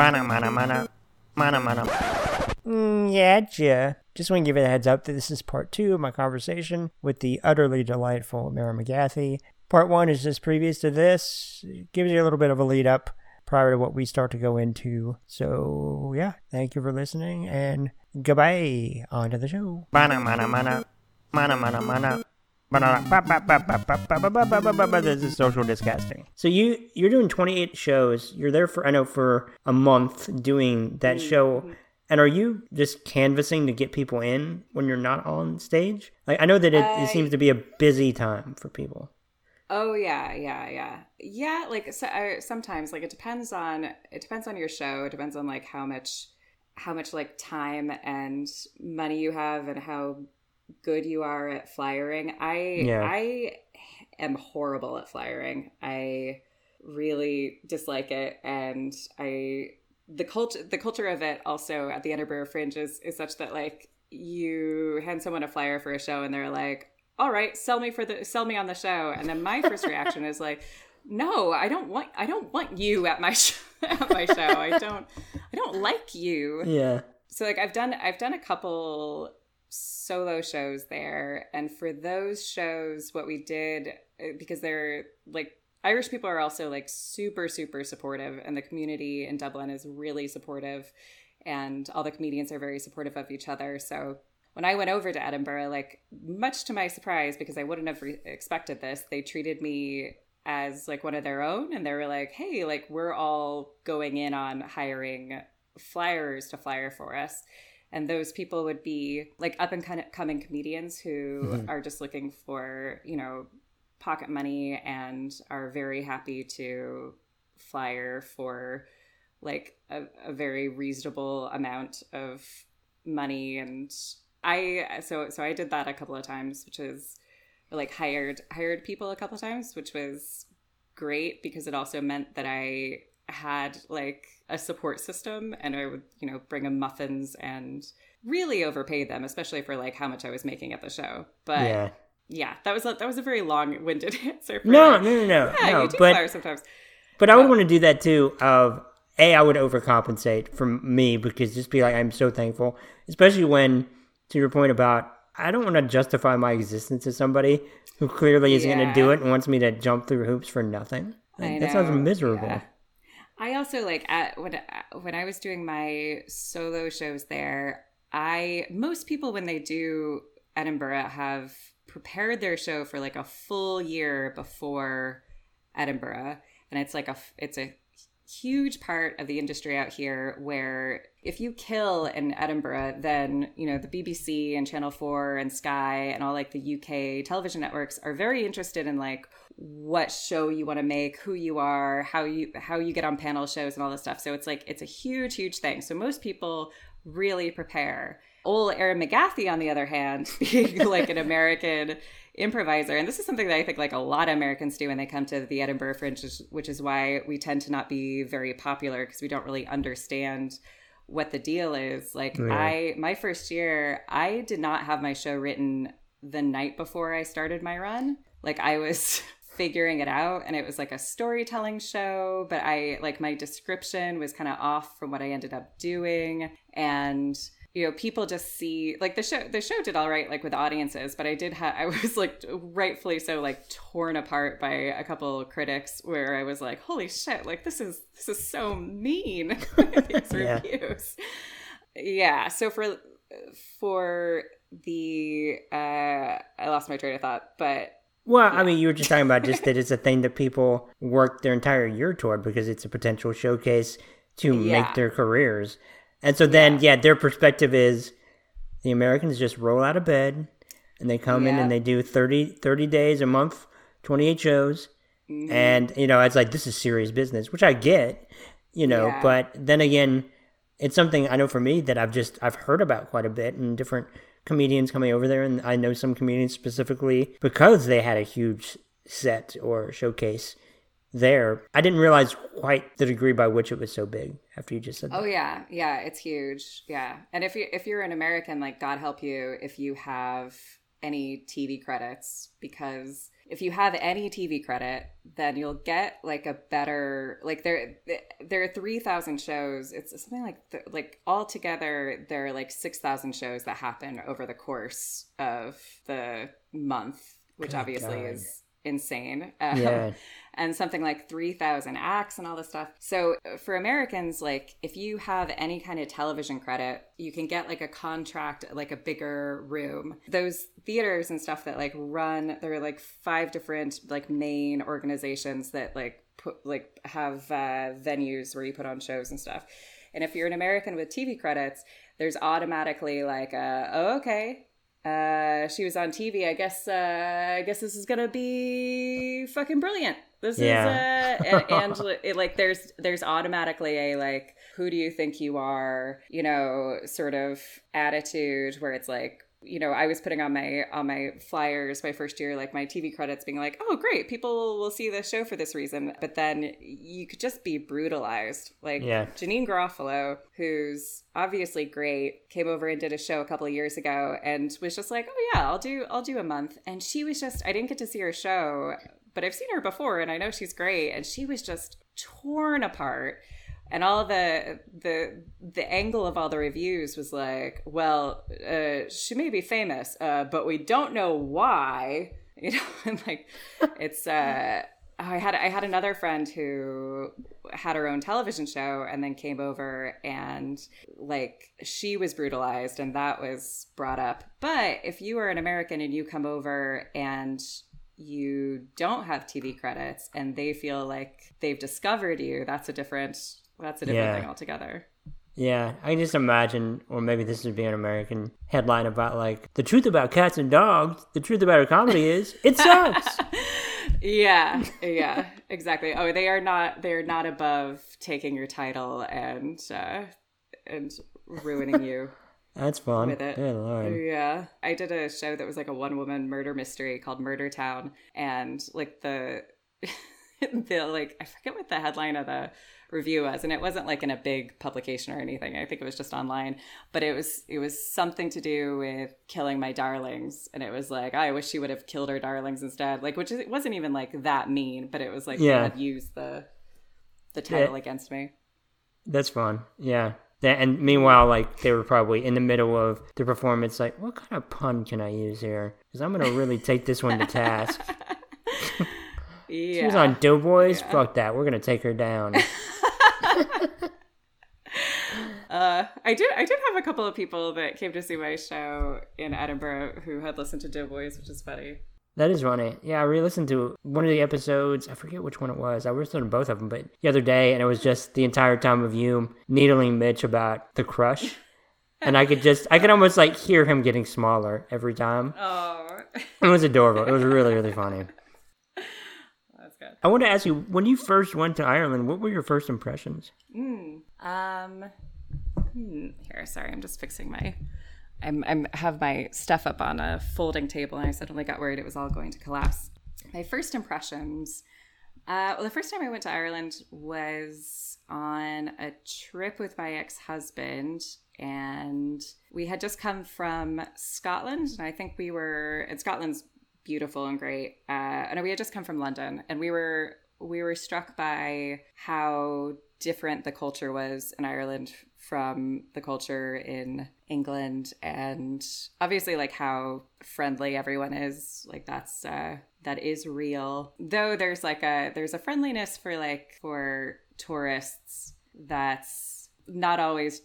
Mana, mana, mana. Mana, mana. Mm, yeah, yeah. Just want to give you a heads up that this is part two of my conversation with the utterly delightful Mara McGathy. Part one is just previous to this. It gives you a little bit of a lead up prior to what we start to go into. So, yeah, thank you for listening and goodbye. On to the show. Mana, mana, mana. Mana, mana, mana. This is social disgusting. So you you're doing 28 shows. You're there for I know for a month doing that show. And are you just canvassing to get people in when you're not on stage? Like I know that it, I- it seems to be a busy time for people. Oh yeah, yeah, yeah, yeah. Like so, I, sometimes, like it depends on it depends on your show. It depends on like how much how much like time and money you have and how good you are at flyering. I Yeah. I am horrible at flyering. I really dislike it, and I the culture the culture of it also at the Edinburgh Fringe is, is such that like you hand someone a flyer for a show and they're like, "All right, sell me for the sell me on the show," and then my first reaction is like. No, I don't want. I don't want you at my sh- at my show. I don't. I don't like you Yeah. so like i've done i've done a couple solo shows there. And for those shows what we did uh, because they're like irish people are also like super super supportive and the community in dublin is really supportive and all the comedians are very supportive of each other. So when i went over to edinburgh like much to my surprise because i wouldn't have re- expected this they treated me as like one of their own and they were like hey like we're all going in on hiring flyers to flyer for us and those people would be like up and kind of coming comedians who Mhm. are just looking for you know pocket money and are very happy to flyer for like a, a very reasonable amount of money and i so so i did that a couple of times which is like hired hired people a couple of times which was great because it also meant that i had like a support system and I would, you know, bring them muffins and really overpay them, especially for like how much I was making at the show. But yeah, yeah. that was a, that was a very long-winded answer. For No, no, no, no. yeah, no you do but sometimes. But I would Oh. want to do that too. Of a, I would overcompensate for me because just be like, I'm so thankful, especially when, to your point about, I don't want to justify my existence to somebody who clearly isn't going to do it and wants me to jump through hoops for nothing. Like, that sounds miserable. yeah. I also like at when uh, when I was doing my solo shows there, I most people when they do Edinburgh have prepared their show for like a full year before Edinburgh, and it's like a it's a huge part of the industry out here where if you kill in Edinburgh, then you know the BBC and Channel Four and Sky and all like the UK television networks are very interested in like what show you want to make, who you are, how you how you get on panel shows and all this stuff. So it's like it's a huge, huge thing. So most people really prepare. Old Aaron McGathy, on the other hand, being like an American improviser, and this is something that I think like a lot of Americans do when they come to the Edinburgh Fringe, which- is why we tend to not be very popular because we don't really understand what the deal is. Like Yeah. I, my first year, I did not have my show written the night before I started my run. Like I was figuring it out and it was like a storytelling show, but I like my description was kind of off from what I ended up doing and you know people just see like the show the show did all right like with audiences but i did have i was like rightfully so like torn apart by a couple critics where i was like holy shit like this is this is so mean these Yeah. reviews yeah so for for the uh i lost my train of thought but Well, I mean, you were just talking about just that it's a thing that people work their entire year toward because it's a potential showcase to Yeah. make their careers. And so then, yeah. their perspective is the Americans just roll out of bed and they come in and they do 30, 30 days, a month, 28 shows. mm-hmm. And, you know, it's like, this is serious business, which I get, you know, Yeah. but then again, it's something I know for me that I've just, I've heard about quite a bit in different comedians coming over there. And I know some comedians specifically because they had a huge set or showcase there. I didn't realize quite the degree by which it was so big after you just said Oh that. yeah, yeah, it's huge. Yeah, and if you if you're an American, like God help you if you have any TV credits because if you have any TV credit, then you'll get like a better like there there are 3000 shows. It's something like like all together there are like 6000 shows that happen over the course of the month, which Good obviously God. is insane. Um, yeah. And something like 3,000 acts and all this stuff. So for Americans, like if you have any kind of television credit, you can get like a contract, like a bigger room. Those theaters and stuff that like run, there are like five different like main organizations that like put like have uh, venues where you put on shows and stuff. And if you're an American with TV credits, there's automatically like, a, oh, okay, uh, she was on TV. I guess uh, I guess this is gonna be fucking brilliant. This yeah. is uh, and, and it, like there's there's automatically a like who do you think you are, you know, sort of attitude where it's like you know, I was putting on my on my flyers my first year, like my TV credits, being like, "Oh, great, people will see the show for this reason." But then you could just be brutalized. Like yeah. Janeane Garofalo, who's obviously great, came over and did a show a couple of years ago, and was just like, "Oh yeah, I'll do I'll do a month." And she was just I didn't get to see her show, but I've seen her before, and I know she's great, and she was just torn apart and all the the the angle of all the reviews was like well uh, she may be famous uh, but we don't know why you know and like it's uh I had I had another friend who had her own television show and then came over and like she was brutalized and that was brought up. But if you are an American and you come over and you don't have TV credits and they feel like they've discovered you, that's a different that's a different yeah. thing altogether. Yeah, I just imagine, or maybe this would be an American headline about like the truth about cats and dogs. The truth about a comedy is it sucks. yeah, yeah, exactly. Oh, they are not. They are not above taking your title and uh, and ruining you. That's fun. With it. Good Lord. Yeah. I did a show that was like a one woman murder mystery called Murder Town. And like the the like I forget what the headline of the review was and it wasn't like in a big publication or anything. I think it was just online. But it was it was something to do with killing my darlings and it was like i wish she would have killed her darlings instead. Like which is, it wasn't even like that mean but it was like yeah. had used the the title yeah. against me. That's fun. Yeah. And meanwhile, like they were probably in the middle of the performance, like, what kind of pun can I use here? Because I'm gonna really take this one to task. yeah. She was on Doughboys. Yeah. Fuck that. We're gonna take her down. uh, I did. I did have a couple of people that came to see my show in Edinburgh who had listened to Doughboys, which is funny. That is funny. Yeah, I re-listened to one of the episodes. I forget which one it was. I listened to both of them, but the other day, and it was just the entire time of you needling Mitch about the crush, and I could just, I could almost like hear him getting smaller every time. Oh, it was adorable. It was really, really funny. I want to ask you, when you first went to Ireland, what were your first impressions? Mm, um, hmm, here, sorry, I'm just fixing my. I'm, I'm have my stuff up on a folding table, and I suddenly got worried it was all going to collapse. My first impressions. Uh, well, the first time I went to Ireland was on a trip with my ex husband, and we had just come from Scotland. And I think we were, and Scotland's beautiful and great. Uh, and we had just come from London, and we were we were struck by how different the culture was in Ireland from the culture in England, and obviously like how friendly everyone is. Like that's uh, that is real. Though there's like a there's a friendliness for like for tourists that's not always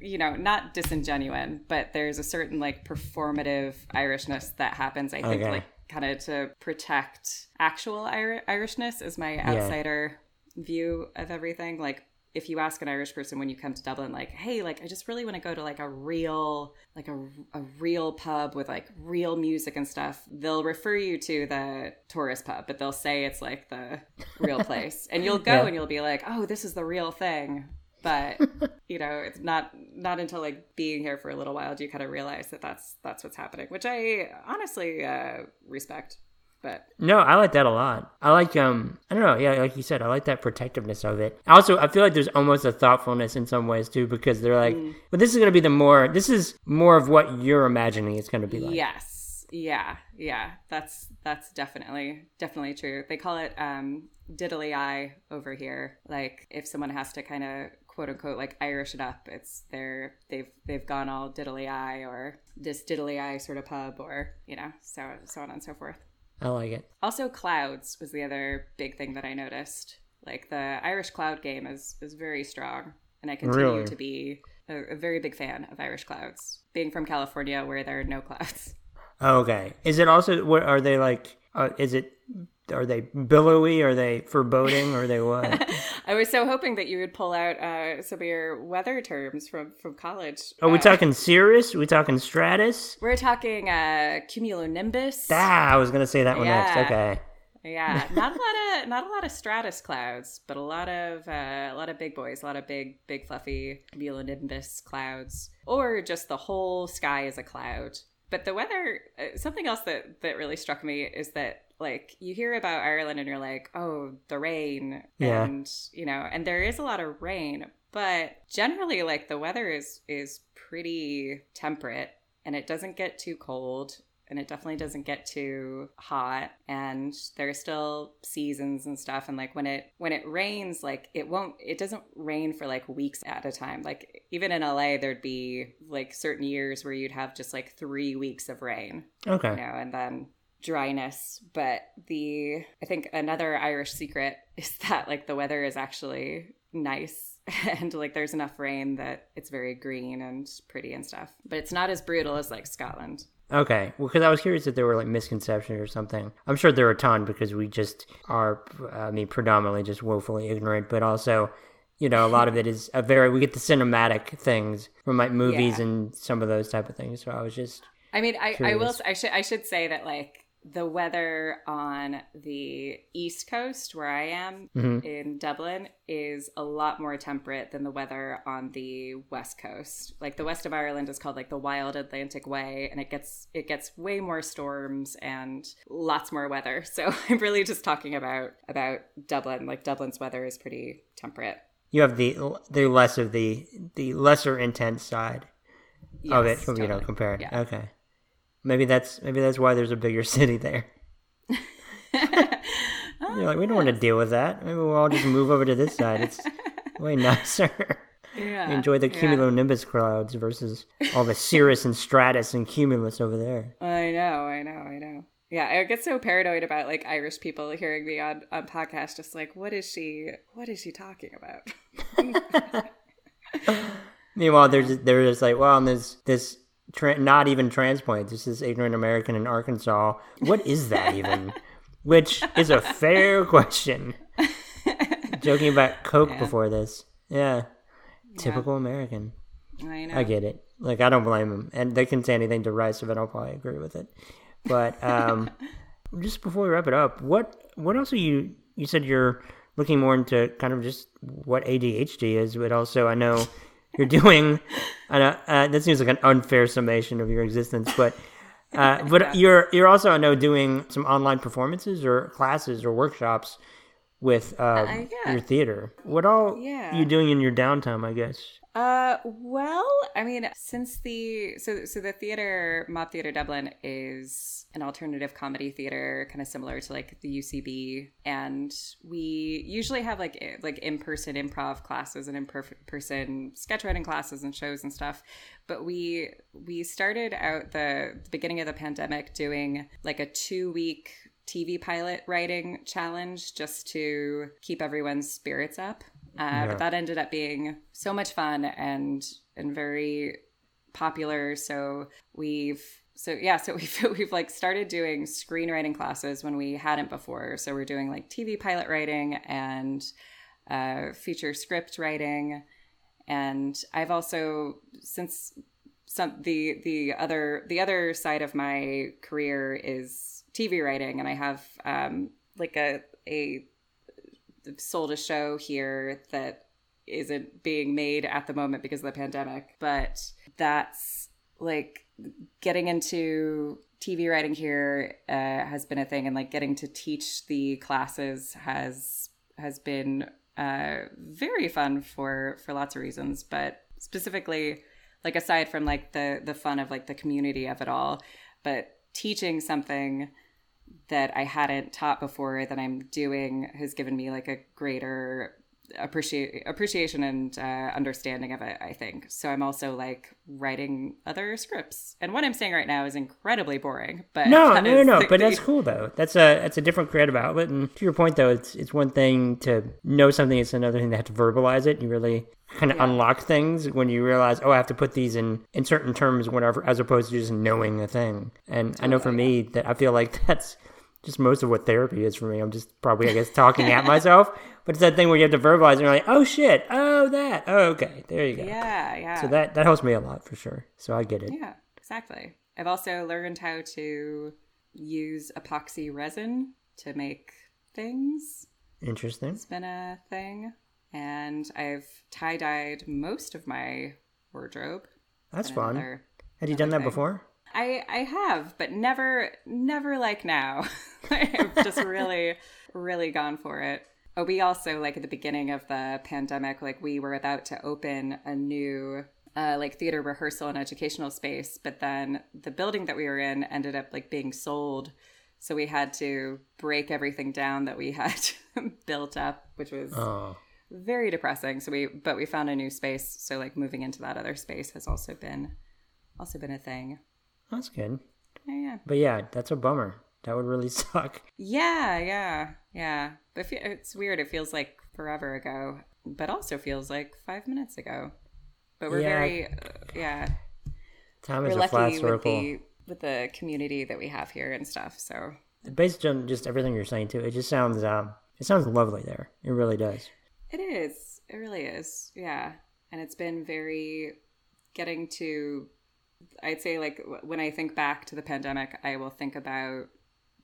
you know, not disingenuine, but there's a certain like performative Irishness that happens. I think okay. like kind of to protect actual Ir- Irishness is my outsider yeah. view of everything. Like if you ask an Irish person when you come to Dublin, like, hey, like I just really want to go to like a real, like a, a real pub with like real music and stuff, they'll refer you to the tourist pub, but they'll say it's like the real place. and you'll go yeah. and you'll be like, oh, this is the real thing but you know it's not not until like being here for a little while do you kind of realize that that's that's what's happening which i honestly uh respect but no i like that a lot i like um i don't know yeah like you said i like that protectiveness of it also i feel like there's almost a thoughtfulness in some ways too because they're like mm. but this is going to be the more this is more of what you're imagining it's going to be like yes Yeah, yeah, that's that's definitely definitely true. They call it um, diddly eye over here. Like if someone has to kind of quote unquote like Irish it up, it's they're they've they've gone all diddly eye or this diddly eye sort of pub or you know so so on and so forth. I like it. Also, clouds was the other big thing that I noticed. Like the Irish cloud game is is very strong, and I continue Really? to be a, a very big fan of Irish clouds. Being from California, where there are no clouds. Okay. Is it also what are they like? Uh, is it are they billowy? Are they foreboding? Or are they what? I was so hoping that you would pull out uh, some of your weather terms from from college. Are we Uh, talking Cirrus? we talking Stratus? We're talking uh, cumulonimbus. Ah, I was gonna say that one next. Okay. Yeah, not a lot of not a lot of stratus clouds, but a lot of uh, a lot of big boys, a lot of big big fluffy cumulonimbus clouds, or just the whole sky is a cloud. But the weather, uh, something else that that really struck me is that like you hear about Ireland and you're like, oh, the rain, Yeah. and you know, and there is a lot of rain, but generally like the weather is is pretty temperate and it doesn't get too cold and it definitely doesn't get too hot and there are still seasons and stuff and like when it when it rains like it won't it doesn't rain for like weeks at a time like even in LA there'd be like certain years where you'd have just like 3 weeks of rain Okay. you know, and then dryness. But the I think another Irish secret is that like the weather is actually nice and like there's enough rain that it's very green and pretty and stuff. But it's not as brutal as like Scotland. Okay. Well, because I was curious if there were like misconceptions or something. I'm sure there are a ton because we just are, I mean, predominantly just woefully ignorant, but also, you know, a lot of it is a very, we get the cinematic things from like movies Yeah. and some of those type of things. So I was just, I mean, I, I will Curious. I should I should say that like the weather on the east coast where I am Mhm. in Dublin is a lot more temperate than the weather on the west coast. Like the west of Ireland is called like the wild Atlantic way and it gets it gets way more storms and lots more weather. So I'm really just talking about about Dublin. Like Dublin's weather is pretty temperate. you have the, the less of the, the lesser intense side of it, Yes, from, you know, totally. compared. Yeah. Okay. Maybe that's, maybe that's why there's a bigger city there. You're like, we don't oh, want to deal with that. Maybe we'll all just move over to this side. It's way nicer. yeah. Enjoy the yeah. cumulonimbus clouds versus all the cirrus and stratus and cumulus over there. I know, I know, I know. Yeah, I get so paranoid about like Irish people hearing me on on podcasts, just like, what is she? What is she talking about? Meanwhile, they're just, they're just like, well, and there's this tra- not even transplant. This is ignorant American in Arkansas. What is that even? Which is a fair question. Joking about Coke before this. Yeah. Typical American. I know. I get it. Like I don't blame them, and they can say anything derisive, and I'll probably agree with it. But um, just before we wrap it up, what what else are you? You said you're looking more into kind of just what ADHD is, but also I know you're doing. I know uh, that seems like an unfair summation of your existence, but uh, but you're you're also I know doing some online performances or classes or workshops with uh, yeah. your theater. What all Yeah. you doing in your downtime? I guess. Uh, well, I mean, since the so so the theater Mob Theater Dublin is an alternative comedy theater, kind of similar to like the UCB, and we usually have like like in person improv classes and in person sketch writing classes and shows and stuff. But we we started out the, the beginning of the pandemic doing like a two week TV pilot writing challenge just to keep everyone's spirits up. Uh, Yeah. But that ended up being so much fun and and very popular. So we've so yeah, so we've we've like started doing screenwriting classes when we hadn't before. So we're doing like TV pilot writing and uh, feature script writing, and I've also since some the the other the other side of my career is TV writing, and I have um, like a a sold a show here that isn't being made at the moment because of the pandemic, but that's like getting into TV writing here uh, has been a thing, and like getting to teach the classes has has been uh, very fun for for lots of reasons, but specifically like aside from like the the fun of like the community of it all, but teaching something that I hadn't taught before that I'm doing has given me like a greater appreciate appreciation and uh, understanding of it i think so i'm also like writing other scripts and what i'm saying right now is incredibly boring but no no no, no but that's cool though that's a that's a different creative outlet and to your point though it's it's one thing to know something it's another thing to have to verbalize it you really kind of yeah. unlock things when you realize oh i have to put these in in certain terms whatever as opposed to just knowing a thing and totally. i know for me that i feel like that's just most of what therapy is for me. I'm just probably, I guess, talking at myself. But it's that thing where you have to verbalize and you're like, oh shit, oh that, oh okay, there you go. Yeah, yeah. So that that helps me a lot for sure. So I get it. Yeah, exactly. I've also learned how to use epoxy resin to make things. Interesting. It's been a thing, and I've tie dyed most of my wardrobe. That's fun. Another, Had you done that thing. before? I I have, but never never like now. I've just really really gone for it. We also like at the beginning of the pandemic, like we were about to open a new uh, like theater rehearsal and educational space, but then the building that we were in ended up like being sold. So we had to break everything down that we had built up, which was oh. very depressing. So we, but we found a new space. So like moving into that other space has also been, also been a thing. That's good. Yeah, yeah. But yeah, that's a bummer. That would really suck. Yeah, yeah, yeah. But it's weird. It feels like forever ago, but also feels like five minutes ago. But we're yeah. very, uh, yeah. Time is we're a flat circle. With the, with the community that we have here and stuff. So based on just everything you're saying too, it just sounds um, it sounds lovely there. It really does. It is. It really is. Yeah, and it's been very getting to I'd say like when I think back to the pandemic, I will think about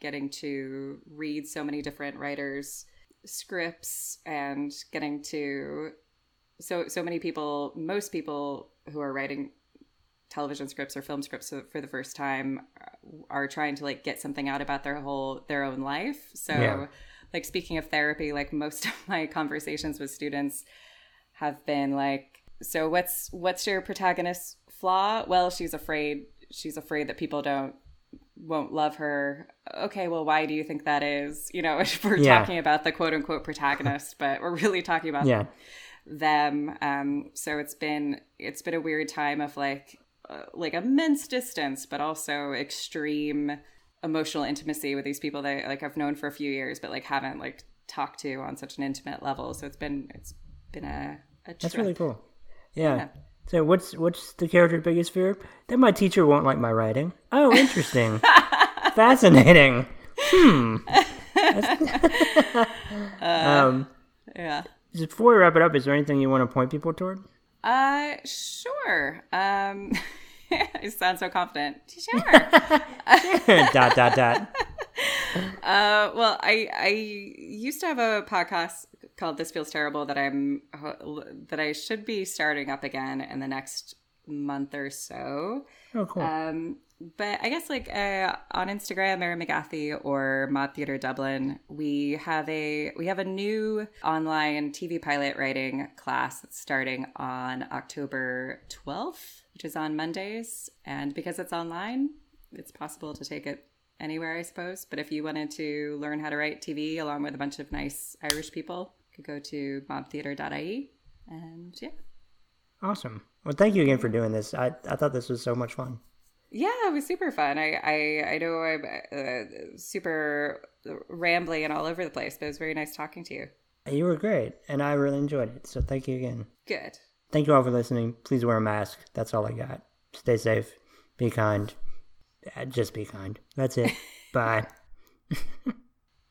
getting to read so many different writers' scripts and getting to so so many people, most people who are writing television scripts or film scripts for the first time uh, are trying to like get something out about their whole their own life. So yeah. like speaking of therapy, like most of my conversations with students have been like so what's what's your protagonist's flaw? Well, she's afraid she's afraid that people don't won't love her. Okay, well, why do you think that is? You know, if we're yeah. talking about the quote unquote protagonist, but we're really talking about yeah. them. Um, so it's been it's been a weird time of like uh, like immense distance, but also extreme emotional intimacy with these people that like I've known for a few years, but like haven't like talked to on such an intimate level. So it's been it's been a, a that's really cool. yeah. yeah. So what's what's the character's biggest fear? That my teacher won't like my writing. Oh, interesting. Fascinating. Hmm. um, yeah. Before we wrap it up, is there anything you want to point people toward? Uh, sure. Um, you sound so confident. Sure. dot dot dot. Uh, well, I I used to have a podcast called "This Feels Terrible" that I'm that I should be starting up again in the next month or so. Oh, cool. Um, but I guess like uh, on Instagram, Mary McGathy or Mob Theater Dublin, we have a we have a new online TV pilot writing class that's starting on October twelfth, which is on Mondays. And because it's online, it's possible to take it anywhere, I suppose. But if you wanted to learn how to write TV along with a bunch of nice Irish people, you could go to mobtheater.ie. And yeah. Awesome. Well, thank you again for doing this. I, I thought this was so much fun. Yeah, it was super fun. I I, I know I'm uh, super rambly and all over the place, but it was very nice talking to you. You were great, and I really enjoyed it. So thank you again. Good. Thank you all for listening. Please wear a mask. That's all I got. Stay safe. Be kind. Just be kind. That's it. Bye.